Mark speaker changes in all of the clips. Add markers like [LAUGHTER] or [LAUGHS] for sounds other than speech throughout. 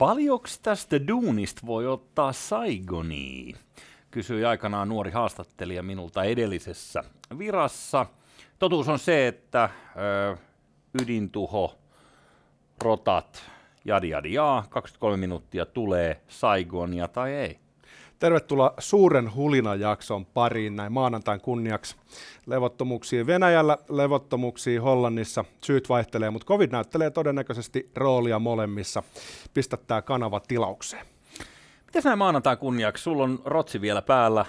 Speaker 1: Paljonko tästä duunista voi ottaa Saigoniin? Kysyi aikanaan nuori haastattelija minulta edellisessä virassa. Totuus on se, että ö, ydintuho, rotat, jadi jadi jaa, 23 minuuttia tulee Saigonia tai ei.
Speaker 2: Tervetuloa suuren hulinajakson pariin näin maanantain kunniaksi. Levottomuuksia Venäjällä, levottomuuksia Hollannissa. Syyt vaihtelee, mutta COVID näyttelee todennäköisesti roolia molemmissa. Pistä tämä kanava tilaukseen.
Speaker 1: Miten näin maanantain kunniaksi? Sulla on rotsi vielä päällä,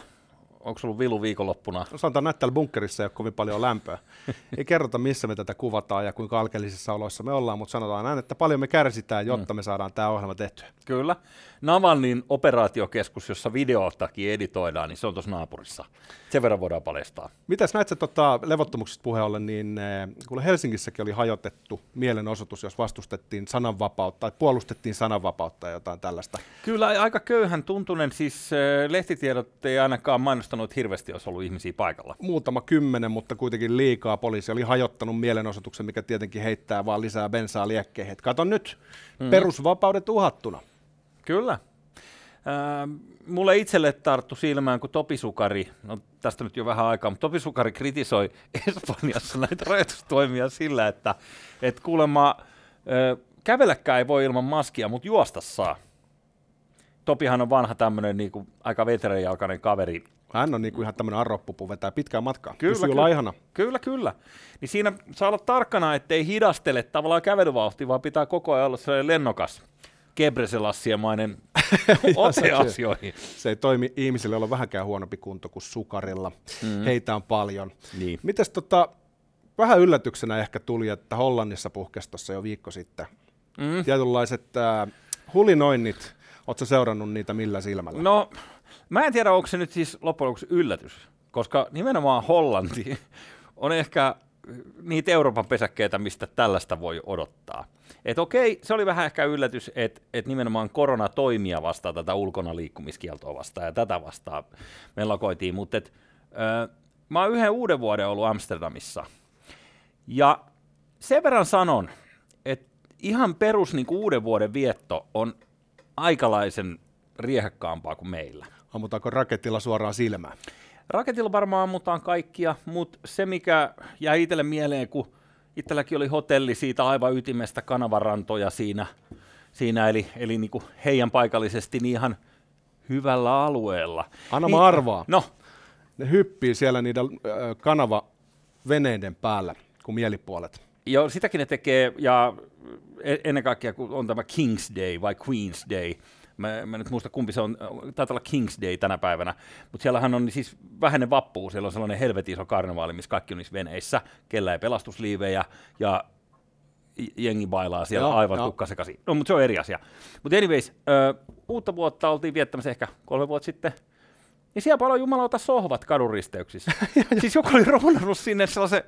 Speaker 1: onko sulla vilu viikonloppuna?
Speaker 2: No, sanotaan, että täällä bunkkerissa ei ole kovin paljon lämpöä. [LAUGHS] ei kerrota, missä me tätä kuvataan ja kuinka alkeellisissa oloissa me ollaan, mutta sanotaan näin, että paljon me kärsitään, jotta mm. me saadaan tämä ohjelma tehtyä.
Speaker 1: Kyllä. Navalnin operaatiokeskus, jossa videotakin editoidaan, niin se on tuossa naapurissa. Sen verran voidaan paljastaa.
Speaker 2: Mitäs näet tota, levottomuuksista puheen ollen, niin eh, kun Helsingissäkin oli hajotettu mielenosoitus, jos vastustettiin sananvapautta tai puolustettiin sananvapautta ja jotain tällaista.
Speaker 1: Kyllä, aika köyhän tuntunen. Siis eh, lehtitiedot ei ainakaan mainostanut, että hirveästi olisi ollut ihmisiä paikalla.
Speaker 2: Muutama kymmenen, mutta kuitenkin liikaa. Poliisi oli hajottanut mielenosoituksen, mikä tietenkin heittää vaan lisää bensaa liekkeihin. Kato nyt, hmm. perusvapaudet uhattuna.
Speaker 1: Kyllä. Äh, mulle itselle tarttu silmään, kun Topi Sukari, no tästä nyt jo vähän aikaa, mutta Topi Sukari kritisoi Espanjassa [LAUGHS] näitä rajoitustoimia sillä, että et kuulemma äh, kävelläkään ei voi ilman maskia, mutta juosta saa. Topihan on vanha tämmöinen niinku, aika veteranjalkainen kaveri.
Speaker 2: Hän on niinku ihan tämmöinen arroppupu, vetää pitkää matkaa.
Speaker 1: Kyllä,
Speaker 2: Pysyy
Speaker 1: kyllä,
Speaker 2: laihana.
Speaker 1: Kyllä, kyllä. Niin siinä saa olla tarkkana, ettei hidastele tavallaan kävelyvauhti, vaan pitää koko ajan olla sellainen lennokas Gebreselassiemainen [LAUGHS] ote asioihin.
Speaker 2: Se ei toimi ihmisille olla vähänkään huonompi kunto kuin sukarilla. Mm. Heitä on paljon.
Speaker 1: Niin.
Speaker 2: Mites tota, vähän yllätyksenä ehkä tuli, että Hollannissa puhkesi tuossa jo viikko sitten. Mm. Tietynlaiset äh, hulinoinnit. Oletko seurannut niitä millä silmällä?
Speaker 1: No, mä en tiedä, onko se nyt siis loppujen lopuksi yllätys, koska nimenomaan Hollanti [LAUGHS] on ehkä niitä Euroopan pesäkkeitä, mistä tällaista voi odottaa. Et okei, se oli vähän ehkä yllätys, että et nimenomaan koronatoimia vastaan tätä ulkona liikkumiskieltoa vastaan ja tätä vastaan me lakoitiin, mutta et, ö, mä oon yhden uuden vuoden ollut Amsterdamissa. Ja sen verran sanon, että ihan perus niin uuden vuoden vietto on aikalaisen riehekkaampaa kuin meillä.
Speaker 2: Ammutaanko raketilla suoraan silmään?
Speaker 1: Raketilla varmaan ammutaan kaikkia, mutta se mikä jäi itselle mieleen, kun itselläkin oli hotelli siitä aivan ytimestä kanavarantoja siinä, siinä eli, eli niin kuin heidän paikallisesti niin ihan hyvällä alueella.
Speaker 2: Anna
Speaker 1: niin,
Speaker 2: mä arvaa.
Speaker 1: No.
Speaker 2: Ne hyppii siellä niiden äh, kanavaveneiden päällä kuin mielipuolet.
Speaker 1: Joo, sitäkin ne tekee, ja ennen kaikkea kun on tämä King's Day vai Queen's Day, Mä, mä nyt muista kumpi se on, taitaa olla King's Day tänä päivänä, mutta siellähän on siis vähäinen vappu, siellä on sellainen helvetin iso karnevaali, missä kaikki on niissä veneissä, kellä ei pelastusliivejä ja jengi bailaa siellä joo, aivan tukkasekasi. No, mutta se on eri asia. Mutta anyways, ö, uutta vuotta oltiin viettämässä ehkä kolme vuotta sitten, niin siellä paljon jumalauta sohvat kadunristeyksissä. [LAUGHS] siis joku oli rounannut sinne sellaisen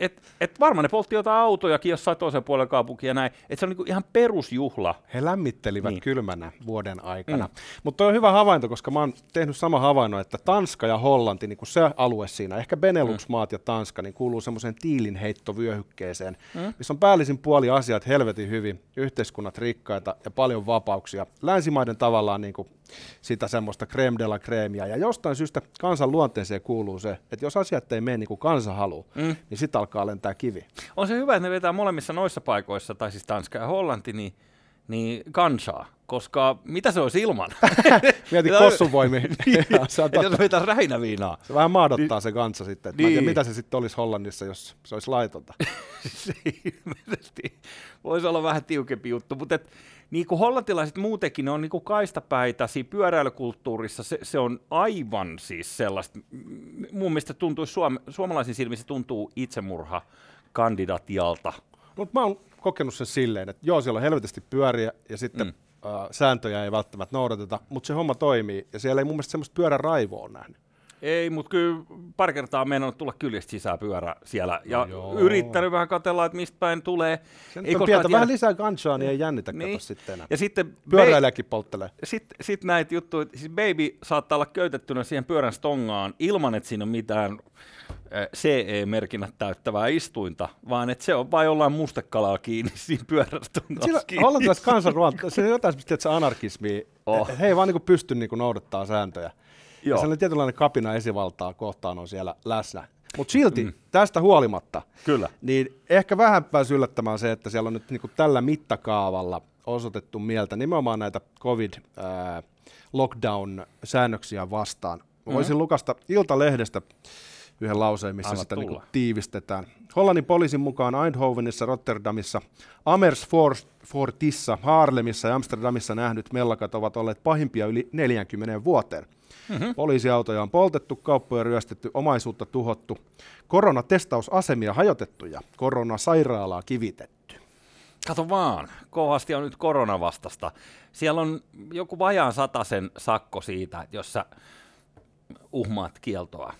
Speaker 1: et, et varmaan ne poltti jotain autojakin jossain toisen puolella kaupunkia ja näin. Et se on niinku ihan perusjuhla.
Speaker 2: He lämmittelivät niin. kylmänä vuoden aikana. Mm. Mutta on hyvä havainto, koska mä oon tehnyt sama havainto, että Tanska ja Hollanti, niin kuin se alue siinä, ehkä Benelux-maat mm. ja Tanska, niin kuuluu semmoiseen tiilinheittovyöhykkeeseen, mm. missä on päällisin puoli asiat helvetin hyvin, yhteiskunnat rikkaita ja paljon vapauksia. Länsimaiden tavallaan niin kuin sitä semmoista creme de la cremea. Ja jostain syystä kansan luonteeseen kuuluu se, että jos asiat ei mene niin kuin kansa haluaa, mm. niin sitten alkaa lentää kivi.
Speaker 1: On se hyvä, että ne vetää molemmissa noissa paikoissa, tai siis Tanska ja Hollanti, niin, niin kansaa. Koska mitä se olisi ilman? [LAUGHS]
Speaker 2: Mieti kossuvoimi. [LAUGHS]
Speaker 1: niin, [LAUGHS] jos vetää räinäviinaa.
Speaker 2: Se vähän maadottaa niin, se kansa sitten. Niin. Mä tiedä, mitä se sitten olisi Hollannissa, jos se olisi laitonta.
Speaker 1: se ilmeisesti voisi olla vähän tiukempi juttu, mutta et, niin kuin hollantilaiset muutenkin, ne on niin kuin kaistapäitä siinä pyöräilykulttuurissa, se, se, on aivan siis sellaista, mun mielestä tuntuu, suom, suomalaisen silmissä tuntuu itsemurha kandidatialta.
Speaker 2: Mutta mä oon kokenut sen silleen, että joo, siellä on helvetisti pyöriä ja sitten mm. Sääntöjä ei välttämättä noudateta, mutta se homma toimii ja siellä ei mun mielestä semmoista pyöräraivoa nähnyt.
Speaker 1: Ei, mutta kyllä pari kertaa meinannut tulla kyljestä sisään pyörä siellä ja no yrittänyt vähän katsella, että mistä päin tulee.
Speaker 2: Sen ei pientä, tiedä... vähän lisää ganchaa, niin ei jännitä niin. sitten enää.
Speaker 1: Ja sitten
Speaker 2: Pyöräilijäkin polttelee.
Speaker 1: Sitten sit näitä juttuja, siis baby saattaa olla köytettynä siihen pyörän stongaan ilman, että siinä on mitään CE-merkinnät täyttävää istuinta, vaan että se on vain jollain mustekalaa kiinni siinä
Speaker 2: kanssa. Hollantilaiset kansanruoat, se on jotain semmoista anarkismia. Oh. He ei vaan niin pysty niin noudattaa sääntöjä. Joo. Ja sellainen tietynlainen kapina esivaltaa kohtaan on siellä läsnä. Mutta silti, mm. tästä huolimatta,
Speaker 1: Kyllä.
Speaker 2: niin ehkä vähän pääsi yllättämään se, että siellä on nyt niin tällä mittakaavalla osoitettu mieltä nimenomaan näitä COVID-lockdown-säännöksiä vastaan. Mm-hmm. Voisin lukasta Ilta-lehdestä yhden lauseen, missä Anna sitä niin tiivistetään. Hollannin poliisin mukaan Eindhovenissa, Rotterdamissa, Amersfoortissa, Haarlemissa ja Amsterdamissa nähdyt mellakat ovat olleet pahimpia yli 40 vuoteen. Mm-hmm. Poliisiautoja on poltettu, kauppoja ryöstetty, omaisuutta tuhottu, koronatestausasemia hajotettu ja koronasairaalaa kivitetty.
Speaker 1: Kato vaan, kovasti on nyt koronavastasta. Siellä on joku vajaan sen sakko siitä, jossa uhmaat kieltoa,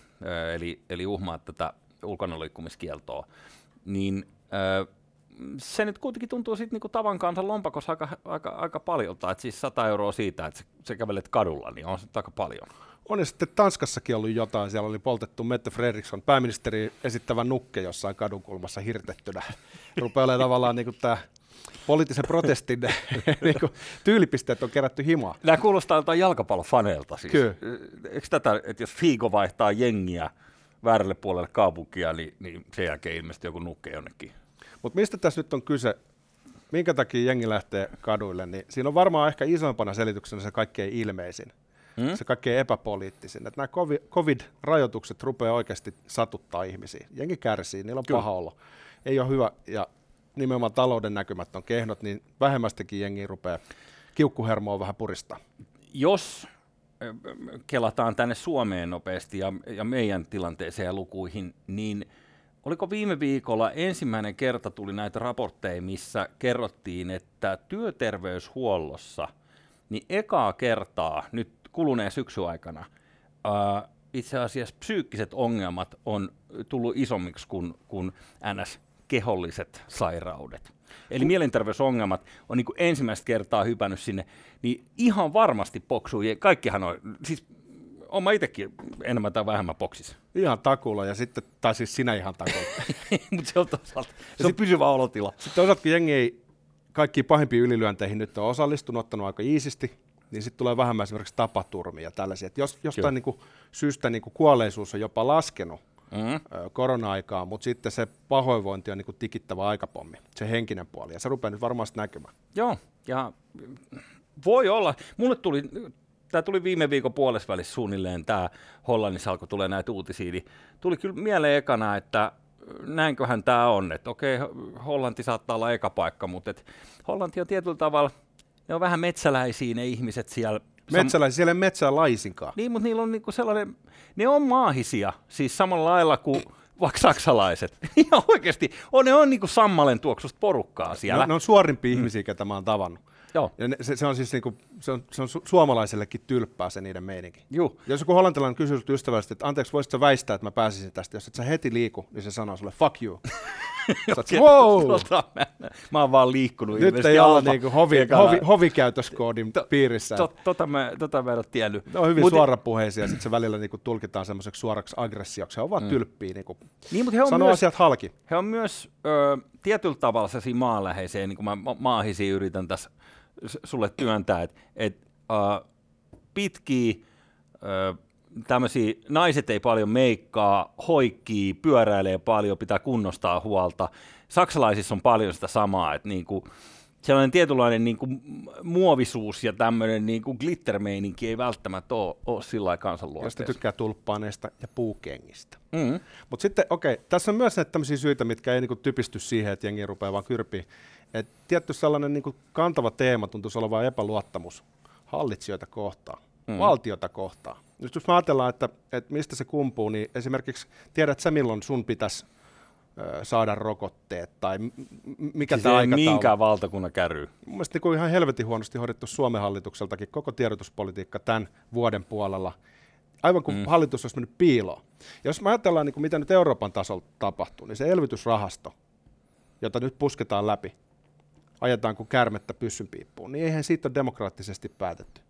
Speaker 1: eli, eli uhmaat tätä ulkonaliikkumiskieltoa, niin se nyt kuitenkin tuntuu sitten niinku tavan kansan lompakossa aika, aika, aika paljolta, että siis 100 euroa siitä, että sä kävelet kadulla, niin on se aika paljon.
Speaker 2: On ja sitten Tanskassakin ollut jotain, siellä oli poltettu Mette Fredriksson, pääministeri esittävä nukke jossain kadunkulmassa hirtettynä. Rupeaa olemaan tavallaan niin tämä poliittisen protestin [LAUGHS] niin kuin, tyylipisteet on kerätty himaa.
Speaker 1: Nämä kuulostaa jotain jalkapallofaneilta siis.
Speaker 2: Kyllä.
Speaker 1: Eikö tätä, että jos Figo vaihtaa jengiä väärälle puolelle kaupunkia, niin, niin sen jälkeen ilmeisesti joku nukke jonnekin.
Speaker 2: Mutta mistä tässä nyt on kyse? Minkä takia jengi lähtee kaduille? Niin siinä on varmaan ehkä isompana selityksenä se kaikkein ilmeisin. Hmm? Se kaikkein epäpoliittisin. Että nämä COVID-rajoitukset rupeaa oikeasti satuttaa ihmisiä. Jengi kärsii, niillä on Kyllä. paha olla. Ei ole hyvä, ja nimenomaan talouden näkymät on kehnot, niin vähemmästäkin jengi rupeaa kiukkuhermoa vähän puristaa.
Speaker 1: Jos kelataan tänne Suomeen nopeasti ja, ja meidän tilanteeseen ja lukuihin, niin oliko viime viikolla ensimmäinen kerta tuli näitä raportteja, missä kerrottiin, että työterveyshuollossa niin ekaa kertaa nyt kuluneen syksyn aikana ää, itse asiassa psyykkiset ongelmat on tullut isommiksi kuin, kuin NS keholliset sairaudet. Eli mielenterveysongelmat on niin ensimmäistä kertaa hypännyt sinne, niin ihan varmasti poksuu. Kaikkihan on, siis olen mä itsekin enemmän tai vähemmän boksissa.
Speaker 2: Ihan takulla, ja sitten, tai siis sinä ihan takulla. [LAUGHS]
Speaker 1: Mutta se on toisaalta, se on pysyvä olotila.
Speaker 2: Sitten toisaalta, jengi ei kaikkiin pahimpiin ylilyönteihin nyt on osallistunut, ottanut aika iisisti, niin sitten tulee vähemmän esimerkiksi tapaturmia ja tällaisia. Et jos jostain niin kuin, syystä niin kuin kuolleisuus on jopa laskenut, mm. korona-aikaa, mutta sitten se pahoinvointi on niin kuin tikittävä aikapommi, se henkinen puoli, ja se rupeaa nyt varmasti näkymään.
Speaker 1: Joo, ja voi olla. Mulle tuli, tämä tuli viime viikon puolesvälissä suunnilleen, tämä Hollannissa alkoi tulee näitä uutisia, niin tuli kyllä mieleen ekana, että näinköhän tämä on, että okei, Hollanti saattaa olla eka paikka, mutta et Hollanti on tietyllä tavalla, ne on vähän metsäläisiä ne ihmiset siellä.
Speaker 2: Metsäläisiä, siellä ei metsää laisinkaan.
Speaker 1: Niin, mutta niillä on niinku sellainen, ne on maahisia, siis samalla lailla kuin vaikka saksalaiset. [LAUGHS] Ja oikeasti, on, ne on niinku sammalen tuoksusta porukkaa siellä.
Speaker 2: Ne, ne on suorimpia mm. ihmisiä, ketä mä oon tavannut. Joo. Ja ne, se, se, on siis niinku, se on, se on su- suomalaisellekin tylppää se niiden meininki.
Speaker 1: Juh.
Speaker 2: Jos joku hollantilainen kysyy ystävällisesti, että anteeksi, voisitko väistää, että mä pääsisin tästä, jos et sä heti liiku, niin se sanoo sulle fuck you. [LAUGHS]
Speaker 1: Sä wow! [LAUGHS] tota, mä, mä oon vaan liikkunut.
Speaker 2: Nyt ei olla niinku hovi, hovi, hovikäytöskoodin to,
Speaker 1: piirissä. To, tota, mä, tota mä en ole tiennyt.
Speaker 2: Ne on hyvin Mut, suorapuheisia, sitten se välillä niinku tulkitaan semmoiseksi suoraksi aggressioksi. He ovat mm. tylppiä. Niinku, niin, mutta he on sanoo myös, asiat halki.
Speaker 1: He on myös ö, tietyllä tavalla maanläheisiä, niin kuin mä maahisiin yritän tässä sulle työntää, että et, uh, pitkiä uh, tämmöisiä, naiset ei paljon meikkaa, hoikkii, pyöräilee paljon, pitää kunnostaa huolta. Saksalaisissa on paljon sitä samaa, että niinku, sellainen tietynlainen niinku muovisuus ja tämmöinen niinku glittermeininki ei välttämättä ole, sillä lailla kansanluonteessa.
Speaker 2: Jos tykkää tulppaaneista ja puukengistä. Mm-hmm. Mutta sitten, okei, okay, tässä on myös näitä tämmöisiä syitä, mitkä ei niinku typisty siihen, että jengi rupeaa vaan kyrpiä. Et tietty sellainen niinku kantava teema tuntuisi olevan epäluottamus hallitsijoita kohtaan, mm. valtiota kohtaan. Nyt jos me ajatellaan, että, että mistä se kumpuu, niin esimerkiksi tiedät sä milloin sun pitäisi saada rokotteet tai mikä siis tämä aikataulu.
Speaker 1: minkään valtakunnan käry.
Speaker 2: Mielestäni niin ihan helvetin huonosti hoidettu Suomen hallitukseltakin koko tiedotuspolitiikka tämän vuoden puolella. Aivan kuin mm. hallitus olisi mennyt piiloon. Ja jos me ajatellaan, niin kuin mitä nyt Euroopan tasolla tapahtuu, niin se elvytysrahasto, jota nyt pusketaan läpi, ajetaan kuin kärmettä pyssyn piippuun, niin eihän siitä ole demokraattisesti päätetty.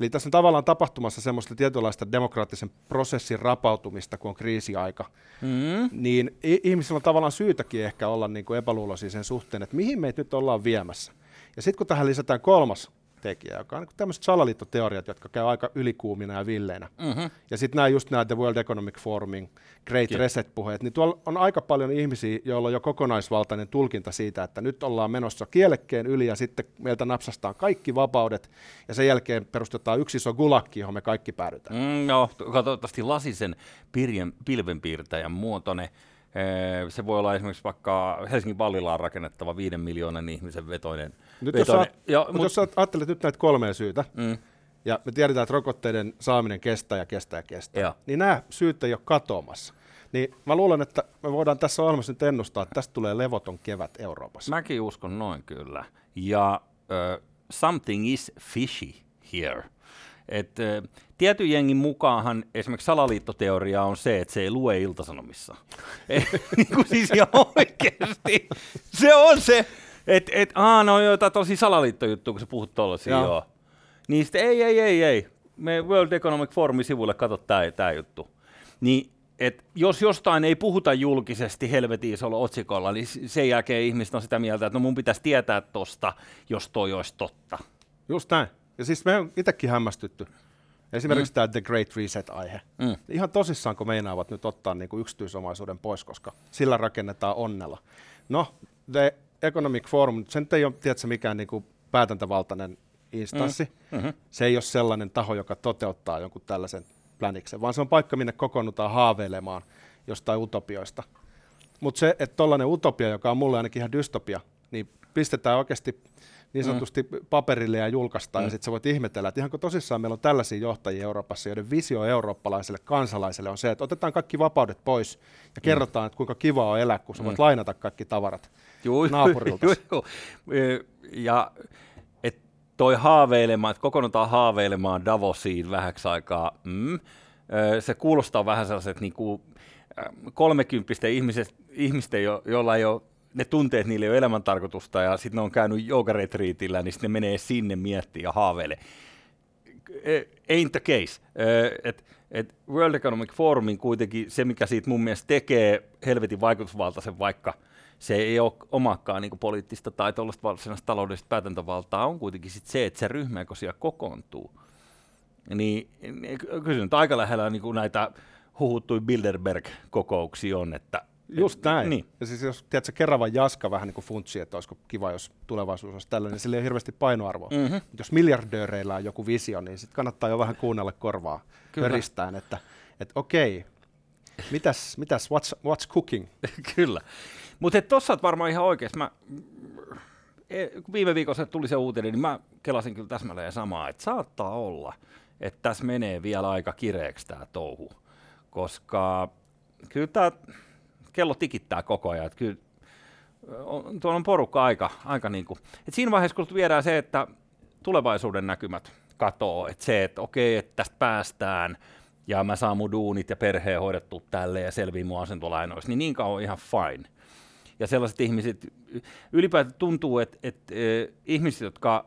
Speaker 2: Eli tässä on tavallaan tapahtumassa semmoista tietynlaista demokraattisen prosessin rapautumista, kun on kriisiaika. Mm. Niin ihmisillä on tavallaan syytäkin ehkä olla niin kuin epäluuloisia sen suhteen, että mihin meitä nyt ollaan viemässä. Ja sitten kun tähän lisätään kolmas tekijä, joka on niin tämmöiset salaliittoteoriat, jotka käy aika ylikuumina ja villeinä. Mm-hmm. Ja sitten nämä just nämä The World Economic Forumin Great Kiitos. Reset-puheet, niin tuolla on aika paljon ihmisiä, joilla on jo kokonaisvaltainen tulkinta siitä, että nyt ollaan menossa kielekkeen yli ja sitten meiltä napsastaan kaikki vapaudet ja sen jälkeen perustetaan yksi iso gulakki, johon me kaikki päädytään.
Speaker 1: Mm, no, toivottavasti lasisen pirjen, pilvenpiirtäjän muotoinen se voi olla esimerkiksi vaikka Helsingin Vallilaan rakennettava viiden miljoonan ihmisen vetoinen.
Speaker 2: Nyt vetoinen. Jos, ja, mutta mut, jos ajattelet nyt näitä kolmea syytä, mm. ja me tiedetään, että rokotteiden saaminen kestää ja kestää ja kestää, ja. niin nämä syyt ei ole katoamassa. Niin mä luulen, että me voidaan tässä ohjelmassa nyt ennustaa, että tästä tulee levoton kevät Euroopassa.
Speaker 1: Mäkin uskon noin kyllä. Ja uh, something is fishy here. Et, tietyn jengin mukaanhan esimerkiksi salaliittoteoria on se, että se ei lue iltasanomissa. [LAUGHS] niin kuin siis ihan oikeasti. Se on se, että et, aah, no jotain tosi salaliittojuttu, kun sä puhut tollasia, joo. joo. Niin sitten ei, ei, ei, ei. Me World Economic Forumin sivuille kato tää, tää juttu. Niin et jos jostain ei puhuta julkisesti helvetin isolla otsikolla, niin sen jälkeen ihmiset on sitä mieltä, että no mun pitäisi tietää tosta, jos toi olisi totta.
Speaker 2: Just näin. Ja siis me on itsekin hämmästytty. Esimerkiksi mm. tämä The Great Reset-aihe. Mm. Ihan tosissaan, kun meinaavat nyt ottaa niin kuin yksityisomaisuuden pois, koska sillä rakennetaan onnella. No, The Economic Forum, sen ei ole, tiedätkö, mikään niin kuin päätäntävaltainen instanssi. Mm. Mm-hmm. Se ei ole sellainen taho, joka toteuttaa jonkun tällaisen pläniksen, vaan se on paikka, minne kokoonnutaan haaveilemaan jostain utopioista. Mutta se, että tollainen utopia, joka on mulle ainakin ihan dystopia, niin pistetään oikeasti niin mm. sanotusti mm. paperille ja julkaistaan, mm. ja sitten sä voit ihmetellä, että ihanko tosissaan meillä on tällaisia johtajia Euroopassa, joiden visio eurooppalaiselle kansalaiselle on se, että otetaan kaikki vapaudet pois ja mm. kerrotaan, että kuinka kiva on elää, kun sä voit mm. lainata kaikki tavarat juu, naapurilta. Juu, juu.
Speaker 1: Ja et toi haaveilemaan, että kokoonnutaan haaveilemaan Davosiin vähäksi aikaa, mm, se kuulostaa vähän sellaiset niin kuin kolmekymppisten ihmisten, jo, joilla ei ole ne tunteet, niille ei ole elämäntarkoitusta ja sitten ne on käynyt joogaretriitillä, niin sitten ne menee sinne miettiä ja haaveile. Ain't the case. Et, et World Economic Forumin kuitenkin se, mikä siitä mun mielestä tekee helvetin vaikutusvaltaisen, vaikka se ei ole omakaan niin poliittista tai tuollaista taloudellista päätäntävaltaa, on kuitenkin sit se, että se ryhmä, kun siellä kokoontuu, niin, niin kysyn, että aika lähellä niin näitä huhuttuja Bilderberg-kokouksia on, että
Speaker 2: Just näin. Niin. Ja siis jos tiedätkö, Keravan Jaska vähän niin kuin funtsi, että olisiko kiva, jos tulevaisuus olisi tällainen, niin sillä ei ole hirveästi painoarvoa. Mm-hmm. jos miljardööreillä on joku visio, niin sitten kannattaa jo vähän kuunnella korvaa pöristään, että, että okei, mitäs, mitäs what's, what's cooking? [LAUGHS]
Speaker 1: Kyllä. Mutta tuossa varmaan ihan oikeassa. Mä, e, viime viikolla tuli se uutinen, niin mä kelasin kyllä täsmälleen samaa, että saattaa olla, että tässä menee vielä aika kireeksi tämä touhu, koska kyllä tämä kello tikittää koko ajan. Että kyllä on, tuolla on porukka aika, aika niin kuin, että siinä vaiheessa kun viedään se, että tulevaisuuden näkymät katoo, että se, että okei, että tästä päästään ja mä saan mun duunit ja perheen hoidettu tälle ja selviin mun asentolainoissa, niin niin kauan ihan fine. Ja sellaiset ihmiset, ylipäätään tuntuu, että, että ihmiset, jotka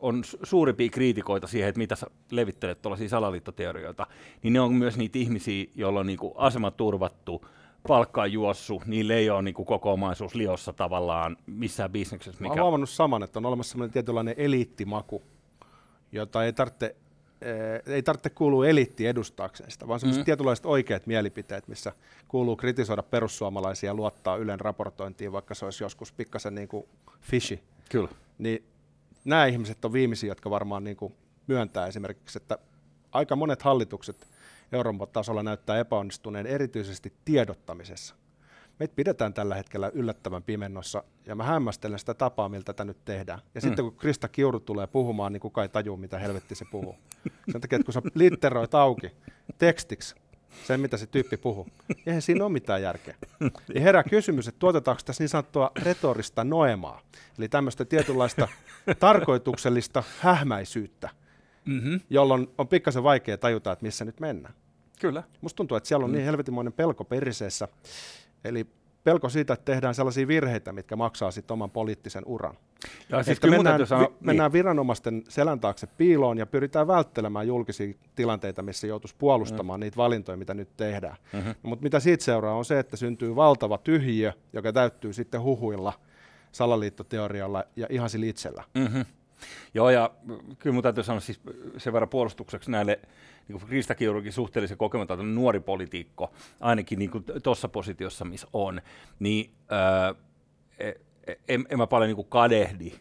Speaker 1: on suurimpia kriitikoita siihen, että mitä sä levittelet tuollaisia salaliittoteorioita, niin ne on myös niitä ihmisiä, joilla on niin kuin asema turvattu, palkkaa juossu, niille ei ole niin kuin koko omaisuus liossa tavallaan missään bisneksessä.
Speaker 2: Mikä... Mä oon huomannut saman, että on olemassa sellainen tietynlainen eliittimaku, jota ei tarvitse ei tarvitse kuulua eliitti edustaakseen sitä, vaan sellaiset mm. tietynlaiset oikeat mielipiteet, missä kuuluu kritisoida perussuomalaisia ja luottaa Ylen raportointiin, vaikka se olisi joskus pikkasen niin kuin fishy.
Speaker 1: Kyllä.
Speaker 2: Niin nämä ihmiset on viimeisiä, jotka varmaan niin kuin myöntää esimerkiksi, että aika monet hallitukset Euroopan tasolla näyttää epäonnistuneen erityisesti tiedottamisessa. Meitä pidetään tällä hetkellä yllättävän pimennossa, ja mä hämmästelen sitä tapaa, miltä tätä nyt tehdään. Ja mm. sitten kun Krista Kiuru tulee puhumaan, niin kukaan ei tajua, mitä helvetti se puhuu. Sen takia, että kun sä litteroit auki tekstiksi sen, mitä se tyyppi puhuu, niin eihän siinä ole mitään järkeä. Ja herää kysymys, että tuotetaanko tässä niin sanottua retorista noemaa, eli tämmöistä tietynlaista tarkoituksellista hähmäisyyttä, mm-hmm. jolloin on pikkasen vaikea tajuta, että missä nyt mennään.
Speaker 1: Kyllä.
Speaker 2: Musta tuntuu, että siellä on mm. niin helvetimoinen pelko periseessä. Eli pelko siitä, että tehdään sellaisia virheitä, mitkä maksaa sitten oman poliittisen uran.
Speaker 1: Ja siis kyllä
Speaker 2: mennään,
Speaker 1: sanoa,
Speaker 2: vi, mennään viranomaisten selän taakse piiloon ja pyritään välttelemään julkisia tilanteita, missä joutuisi puolustamaan niitä valintoja, mitä nyt tehdään.
Speaker 1: Mhm.
Speaker 2: No, mutta mitä siitä seuraa on se, että syntyy valtava tyhjiö, joka täyttyy sitten huhuilla, salaliittoteorialla ja ihan sillä itsellä.
Speaker 1: Mm-hmm. Joo, ja kyllä mun täytyy sanoa siis sen verran puolustukseksi näille niin kuin suhteellisen kokematon nuori poliitikko, ainakin niin tuossa positiossa, missä on, niin ää, en, en mä paljon niin kadehdi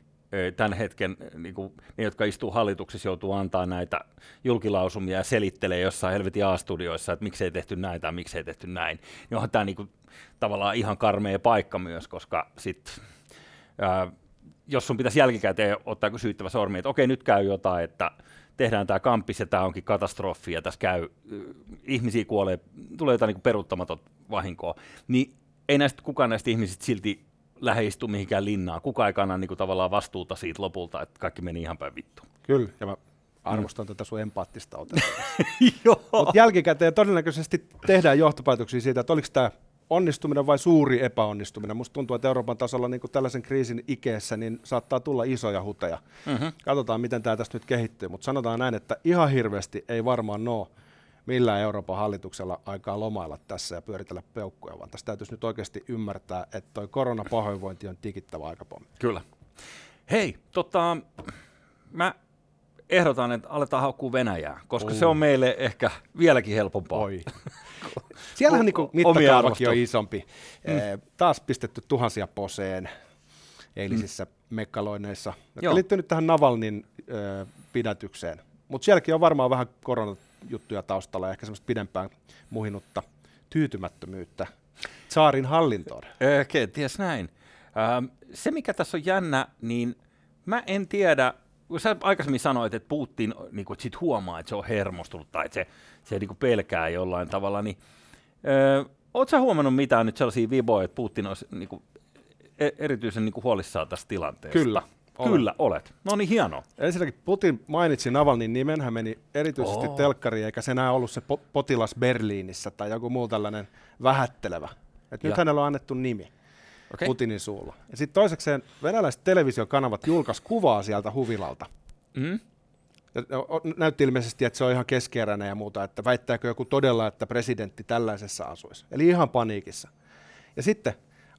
Speaker 1: tämän hetken, niin kuin, ne, jotka istuu hallituksessa, joutuu antaa näitä julkilausumia ja selittelee jossain helvetin A-studioissa, että miksei tehty näin tai miksei tehty näin. Niin onhan tämä niin kuin, tavallaan ihan karmea paikka myös, koska sit, ää, jos sun pitäisi jälkikäteen ottaa syyttävä sormi, että okei, nyt käy jotain, että tehdään tämä kampis ja tämä onkin katastrofi ja tässä käy, ihmisiä kuolee, tulee jotain niin peruuttamaton vahinkoa, niin ei näistä kukaan näistä ihmisistä silti lähde istu mihinkään linnaan. Kuka ei kanna niin kuin, tavallaan vastuuta siitä lopulta, että kaikki meni ihan päin vittu.
Speaker 2: Kyllä, ja mä arvostan mm. tätä sun empaattista otetta. [LAUGHS]
Speaker 1: Joo.
Speaker 2: Mutta jälkikäteen todennäköisesti tehdään johtopäätöksiä siitä, että oliko tämä onnistuminen vai suuri epäonnistuminen. Musta tuntuu, että Euroopan tasolla niin tällaisen kriisin ikeessä niin saattaa tulla isoja huteja. Mm-hmm. Katsotaan, miten tämä tästä nyt kehittyy, mutta sanotaan näin, että ihan hirveästi ei varmaan ole millään Euroopan hallituksella aikaa lomailla tässä ja pyöritellä peukkuja, vaan tässä täytyisi nyt oikeasti ymmärtää, että toi koronapahoinvointi on tikittävä aikapommi.
Speaker 1: Kyllä. Hei, tota, mä ehdotan, että aletaan haukkua Venäjää, koska uh. se on meille ehkä vieläkin helpompaa.
Speaker 2: Oi. [LAUGHS] Siellähän niin mittakaavakin on isompi. Mm. Taas pistetty tuhansia poseen eilisissä mm. mekkaloineissa, jotka liittyy nyt tähän Navalnin äh, pidätykseen. Mutta sielläkin on varmaan vähän koronajuttuja taustalla, ehkä semmoista pidempään muhinutta tyytymättömyyttä saarin hallintoon.
Speaker 1: Kenties näin. Ähm, se, mikä tässä on jännä, niin mä en tiedä, kun sä aikaisemmin sanoit, että Putin niin kuin, sit huomaa, että se on hermostunut tai että se, se niin pelkää jollain tavalla, niin öö, ootko sä huomannut mitään nyt sellaisia viboja, että Putin olisi niin kuin, e- erityisen niin huolissaan tästä tilanteesta?
Speaker 2: Kyllä.
Speaker 1: Olen. Kyllä, olet. No niin, hienoa.
Speaker 2: Ensinnäkin Putin mainitsi Navalnin nimen, hän meni erityisesti oh. telkkariin, eikä se enää ollut se po- potilas Berliinissä tai joku muu tällainen vähättelevä. Et nyt hänellä on annettu nimi okay. Putinin suulla. Ja sitten toisekseen venäläiset televisiokanavat julkaisi kuvaa sieltä huvilalta. Mm. Ja näytti ilmeisesti, että se on ihan keskeräinen ja muuta, että väittääkö joku todella, että presidentti tällaisessa asuisi. Eli ihan paniikissa. Ja sitten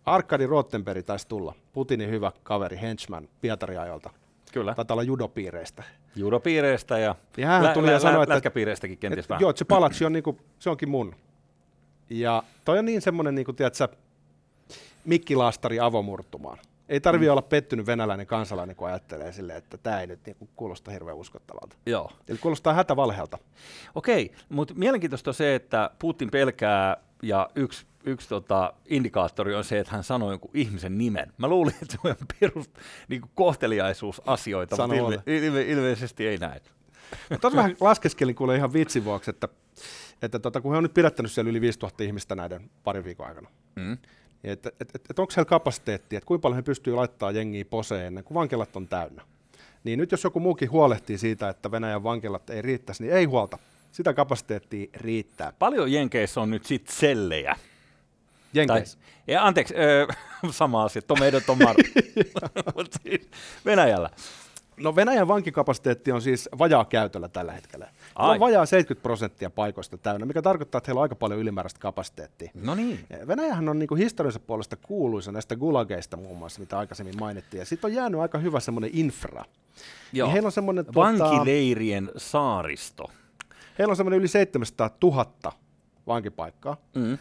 Speaker 2: Arkadi Rottenberg taisi tulla, Putinin hyvä kaveri, henchman Pietariajolta.
Speaker 1: Kyllä.
Speaker 2: Taitaa olla judopiireistä.
Speaker 1: Judopiireistä ja,
Speaker 2: ja hän lä- tuli lä- ja sanoi, että,
Speaker 1: lätkäpiireistäkin kenties
Speaker 2: et,
Speaker 1: vähän.
Speaker 2: Joo, että se palatsi on, niinku, se onkin mun. Ja toi on niin semmoinen, niinku, tiedätkö, mikkilaastari avomurtumaan. Ei tarvitse mm. olla pettynyt venäläinen kansalainen, kun ajattelee silleen, että tämä ei nyt niinku kuulosta hirveän uskottavalta.
Speaker 1: Joo.
Speaker 2: Eli kuulostaa hätävalheelta.
Speaker 1: Okei, mutta mielenkiintoista on se, että Putin pelkää ja yksi, yksi tota, indikaattori on se, että hän sanoo jonkun ihmisen nimen. Mä luulin, että se on perus niin kohteliaisuusasioita, mutta ilme, ilme, ilmeisesti ei näin.
Speaker 2: Tuossa vähän laskeskelin kuule ihan vitsin vuoksi, että, että tota, kun he on nyt pidättänyt siellä yli 5000 ihmistä näiden parin viikon aikana, mm. Että et, et, et onko heillä kapasiteettia, että kuinka paljon he pystyy laittaa jengiä poseen ennen kuin vankilat on täynnä. Niin nyt jos joku muukin huolehtii siitä, että Venäjän vankilat ei riittäisi, niin ei huolta. Sitä kapasiteettia riittää.
Speaker 1: Paljon Jenkeissä on nyt sitten sellejä.
Speaker 2: Jenkeissä?
Speaker 1: Tai, ja anteeksi, öö, [LAUGHS] sama asia, Tomedo Tomar. [LAUGHS] siis Venäjällä.
Speaker 2: No Venäjän vankikapasiteetti on siis vajaa käytöllä tällä hetkellä. On vajaa 70 prosenttia paikoista täynnä, mikä tarkoittaa, että heillä on aika paljon ylimääräistä kapasiteettia.
Speaker 1: No niin.
Speaker 2: Venäjähän on niinku historiansa puolesta kuuluisa näistä gulageista muun muassa, mitä aikaisemmin mainittiin. Ja sitten on jäänyt aika hyvä semmoinen infra. Niin
Speaker 1: Joo. Niin heillä on semmoinen, Vankileirien tuota, saaristo.
Speaker 2: Heillä on semmoinen yli 700 000 vankipaikkaa. Mm.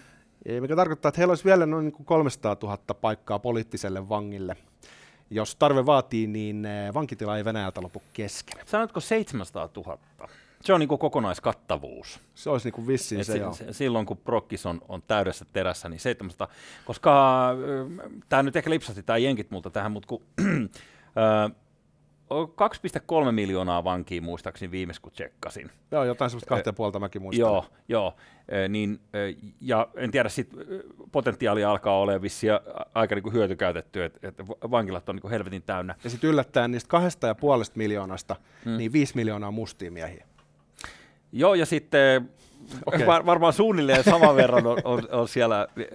Speaker 2: Mikä tarkoittaa, että heillä olisi vielä noin 300 000 paikkaa poliittiselle vangille – jos tarve vaatii, niin eh, vankitila ei Venäjältä lopu kesken.
Speaker 1: Sanotko 700 000? Se on niin kuin kokonaiskattavuus.
Speaker 2: Se olisi niin kuin vissiin se,
Speaker 1: se, Silloin kun Prokkis on, on täydessä terässä, niin 700, koska äh, tämä nyt ehkä lipsasti tämä jenkit multa tähän, mutta kun [CLEARS THROAT] äh, 2,3 miljoonaa vankia muistaakseni viimeis kun tsekkasin.
Speaker 2: Joo, jotain semmoista kahta ja puolta mäkin muistan.
Speaker 1: Joo, joo. Niin, ja en tiedä, sit potentiaali alkaa olla vissiin aika niin kuin hyötykäytetty, että, että vankilat on niin kuin helvetin täynnä.
Speaker 2: Ja sitten yllättäen niistä kahdesta ja puolesta miljoonasta, hmm. niin viisi miljoonaa mustia miehiä.
Speaker 1: Joo, ja sitten okay. var, varmaan suunnilleen saman verran on, on, on siellä eh,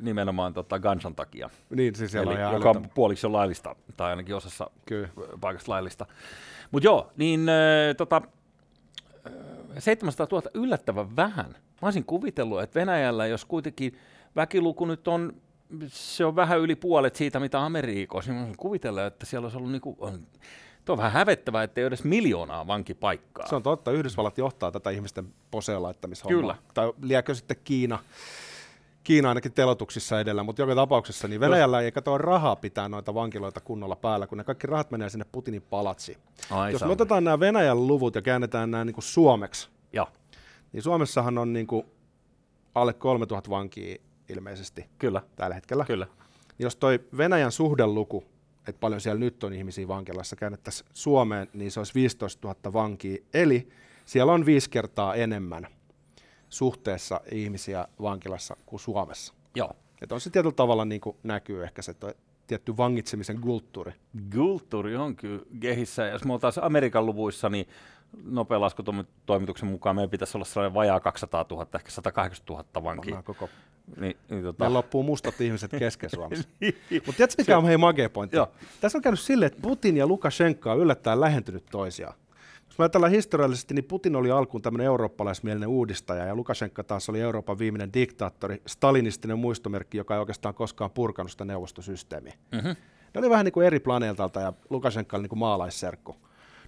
Speaker 1: nimenomaan tota Gansan takia.
Speaker 2: Niin, siis siellä
Speaker 1: Eli,
Speaker 2: on
Speaker 1: joka on puoliksi on laillista, tai ainakin osassa
Speaker 2: Kyllä.
Speaker 1: paikasta laillista. Mutta joo, niin äh, tota, 700 000 yllättävän vähän. Mä olisin kuvitellut, että Venäjällä, jos kuitenkin väkiluku nyt on, se on vähän yli puolet siitä, mitä Amerikassa, niin mä olisin kuvitellut, että siellä olisi ollut niinku, on, Tuo on vähän hävettävää, että ei ole edes miljoonaa vankipaikkaa.
Speaker 2: Se on totta, Yhdysvallat johtaa tätä ihmisten poseen laittamishommaa.
Speaker 1: Kyllä.
Speaker 2: Tai liekö sitten Kiina, Kiina ainakin telotuksissa edellä, mutta joka tapauksessa niin Venäjällä ei katoa rahaa pitää noita vankiloita kunnolla päällä, kun ne kaikki rahat menee sinne Putinin palatsiin.
Speaker 1: Ai
Speaker 2: Jos me otetaan nämä Venäjän luvut ja käännetään nämä niin kuin suomeksi,
Speaker 1: Joo,
Speaker 2: niin Suomessahan on niin kuin alle 3000 vankia ilmeisesti
Speaker 1: kyllä,
Speaker 2: tällä hetkellä.
Speaker 1: kyllä.
Speaker 2: Jos toi Venäjän suhdeluku, että paljon siellä nyt on ihmisiä vankilassa, käännettäisiin Suomeen, niin se olisi 15 000 vankia. Eli siellä on viisi kertaa enemmän suhteessa ihmisiä vankilassa kuin Suomessa.
Speaker 1: Joo.
Speaker 2: Että on se tietyllä tavalla niin kuin näkyy ehkä se tietty vangitsemisen kulttuuri.
Speaker 1: Kulttuuri on kyllä kehissä. Jos me oltaisiin Amerikan luvuissa, niin nopea laskutoimituksen mukaan meidän pitäisi olla sellainen vajaa 200 000, ehkä 180 000 vankia.
Speaker 2: Koko
Speaker 1: Niin, niin tota,
Speaker 2: Meillä loppuu mustat ihmiset kesken Suomessa. [LAUGHS] Mutta tiedätkö mikä on hei magea pointti?
Speaker 1: Joo.
Speaker 2: Tässä on käynyt silleen, että Putin ja Lukashenka on yllättäen lähentynyt toisiaan. Jos me ajatellaan historiallisesti, niin Putin oli alkuun tämmöinen eurooppalaismielinen uudistaja ja Lukashenka taas oli Euroopan viimeinen diktaattori, stalinistinen muistomerkki, joka ei oikeastaan koskaan purkanut sitä neuvostosysteemiä.
Speaker 1: Mhm.
Speaker 2: Ne oli vähän niin kuin eri planeetalta ja Lukashenka oli niin kuin maalaisserkku.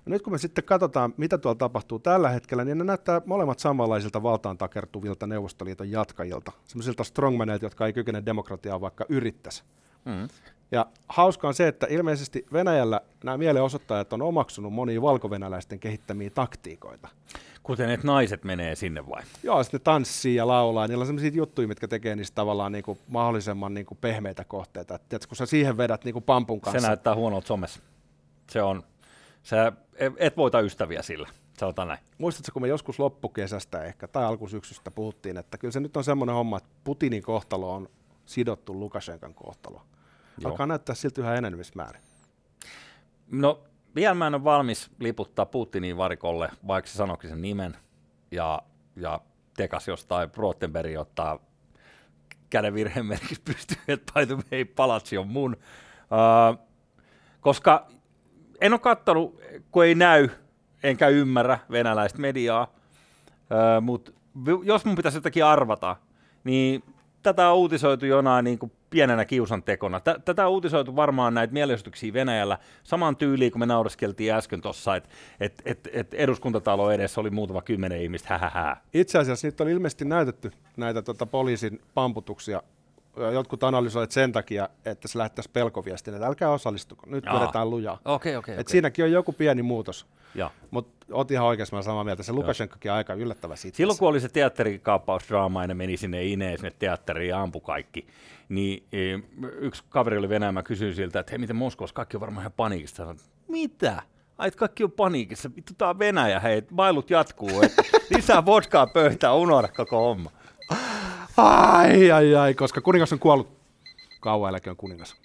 Speaker 2: No nyt kun me sitten katsotaan, mitä tuolla tapahtuu tällä hetkellä, niin ne näyttää molemmat samanlaisilta valtaan takertuvilta Neuvostoliiton jatkajilta. Semmoisilta strongmaneilta, jotka ei kykene demokratiaa vaikka yrittäisi.
Speaker 1: mm.
Speaker 2: Ja hauska on se, että ilmeisesti Venäjällä nämä mielenosoittajat on omaksunut monia valkovenäläisten kehittämiä taktiikoita.
Speaker 1: Kuten että naiset menee sinne vai?
Speaker 2: Joo, sitten tanssii ja laulaa. Niillä on sellaisia juttuja, mitkä tekee niistä tavallaan niin kuin mahdollisimman niin kuin pehmeitä kohteita. Et, tiedätkö, kun sä siihen vedät niin kuin pampun kanssa.
Speaker 1: Se näyttää huonolta somessa. Se on, sä et voita ystäviä sillä, sanotaan näin.
Speaker 2: Muistatko, kun me joskus loppukesästä ehkä tai alkusyksystä puhuttiin, että kyllä se nyt on semmoinen homma, että Putinin kohtalo on sidottu Lukashenkan kohtaloon.
Speaker 1: Joo.
Speaker 2: Alkaa näyttää siltä yhä enenevissä määrin.
Speaker 1: No, vielä mä en ole valmis liputtaa Putinin varikolle, vaikka se sanoikin sen nimen, ja, ja tekas jostain Rottenberg ottaa käden virheen merkiksi pystyy, että by the way, palatsi on mun. Uh, koska en ole katsonut, kun ei näy, enkä ymmärrä venäläistä mediaa, mutta jos mun pitäisi jotakin arvata, niin tätä on uutisoitu jonain niin kuin pienenä kiusantekona. Tä- Tätä on uutisoitu varmaan näitä mielenosoituksia Venäjällä saman tyyliin, kun me naureskeltiin äsken tuossa, että et, et, et eduskuntatalo edessä oli muutama kymmenen ihmistä, hähähä.
Speaker 2: Itse asiassa niitä oli ilmeisesti näytetty näitä tota, poliisin pamputuksia. Jotkut analysoivat sen takia, että se lähettäisi pelkoviestin, että älkää osallistuko, nyt
Speaker 1: Jaa.
Speaker 2: vedetään lujaa.
Speaker 1: Okei, okei,
Speaker 2: Et siinäkin on joku pieni muutos, mutta oot ihan oikeassa, mä samaa mieltä. Se Lukashenkakin on aika yllättävä siitä.
Speaker 1: Silloin kun oli se teatterikaappausdraama ja ne meni sinne Ineen sinne teatteriin ja ampu kaikki, niin e, yksi kaveri oli Venäjä, mä kysyin siltä, että hei miten Moskovassa kaikki on varmaan ihan paniikissa. Sanoin, mitä? Ai, kaikki on paniikissa. Vittu, tää on Venäjä, hei, bailut jatkuu. Et [LAUGHS] lisää vodkaa pöytään, unohda koko homma.
Speaker 2: Ai, ai, ai, koska kuningas on kuollut. Kauan eläköön kuningas.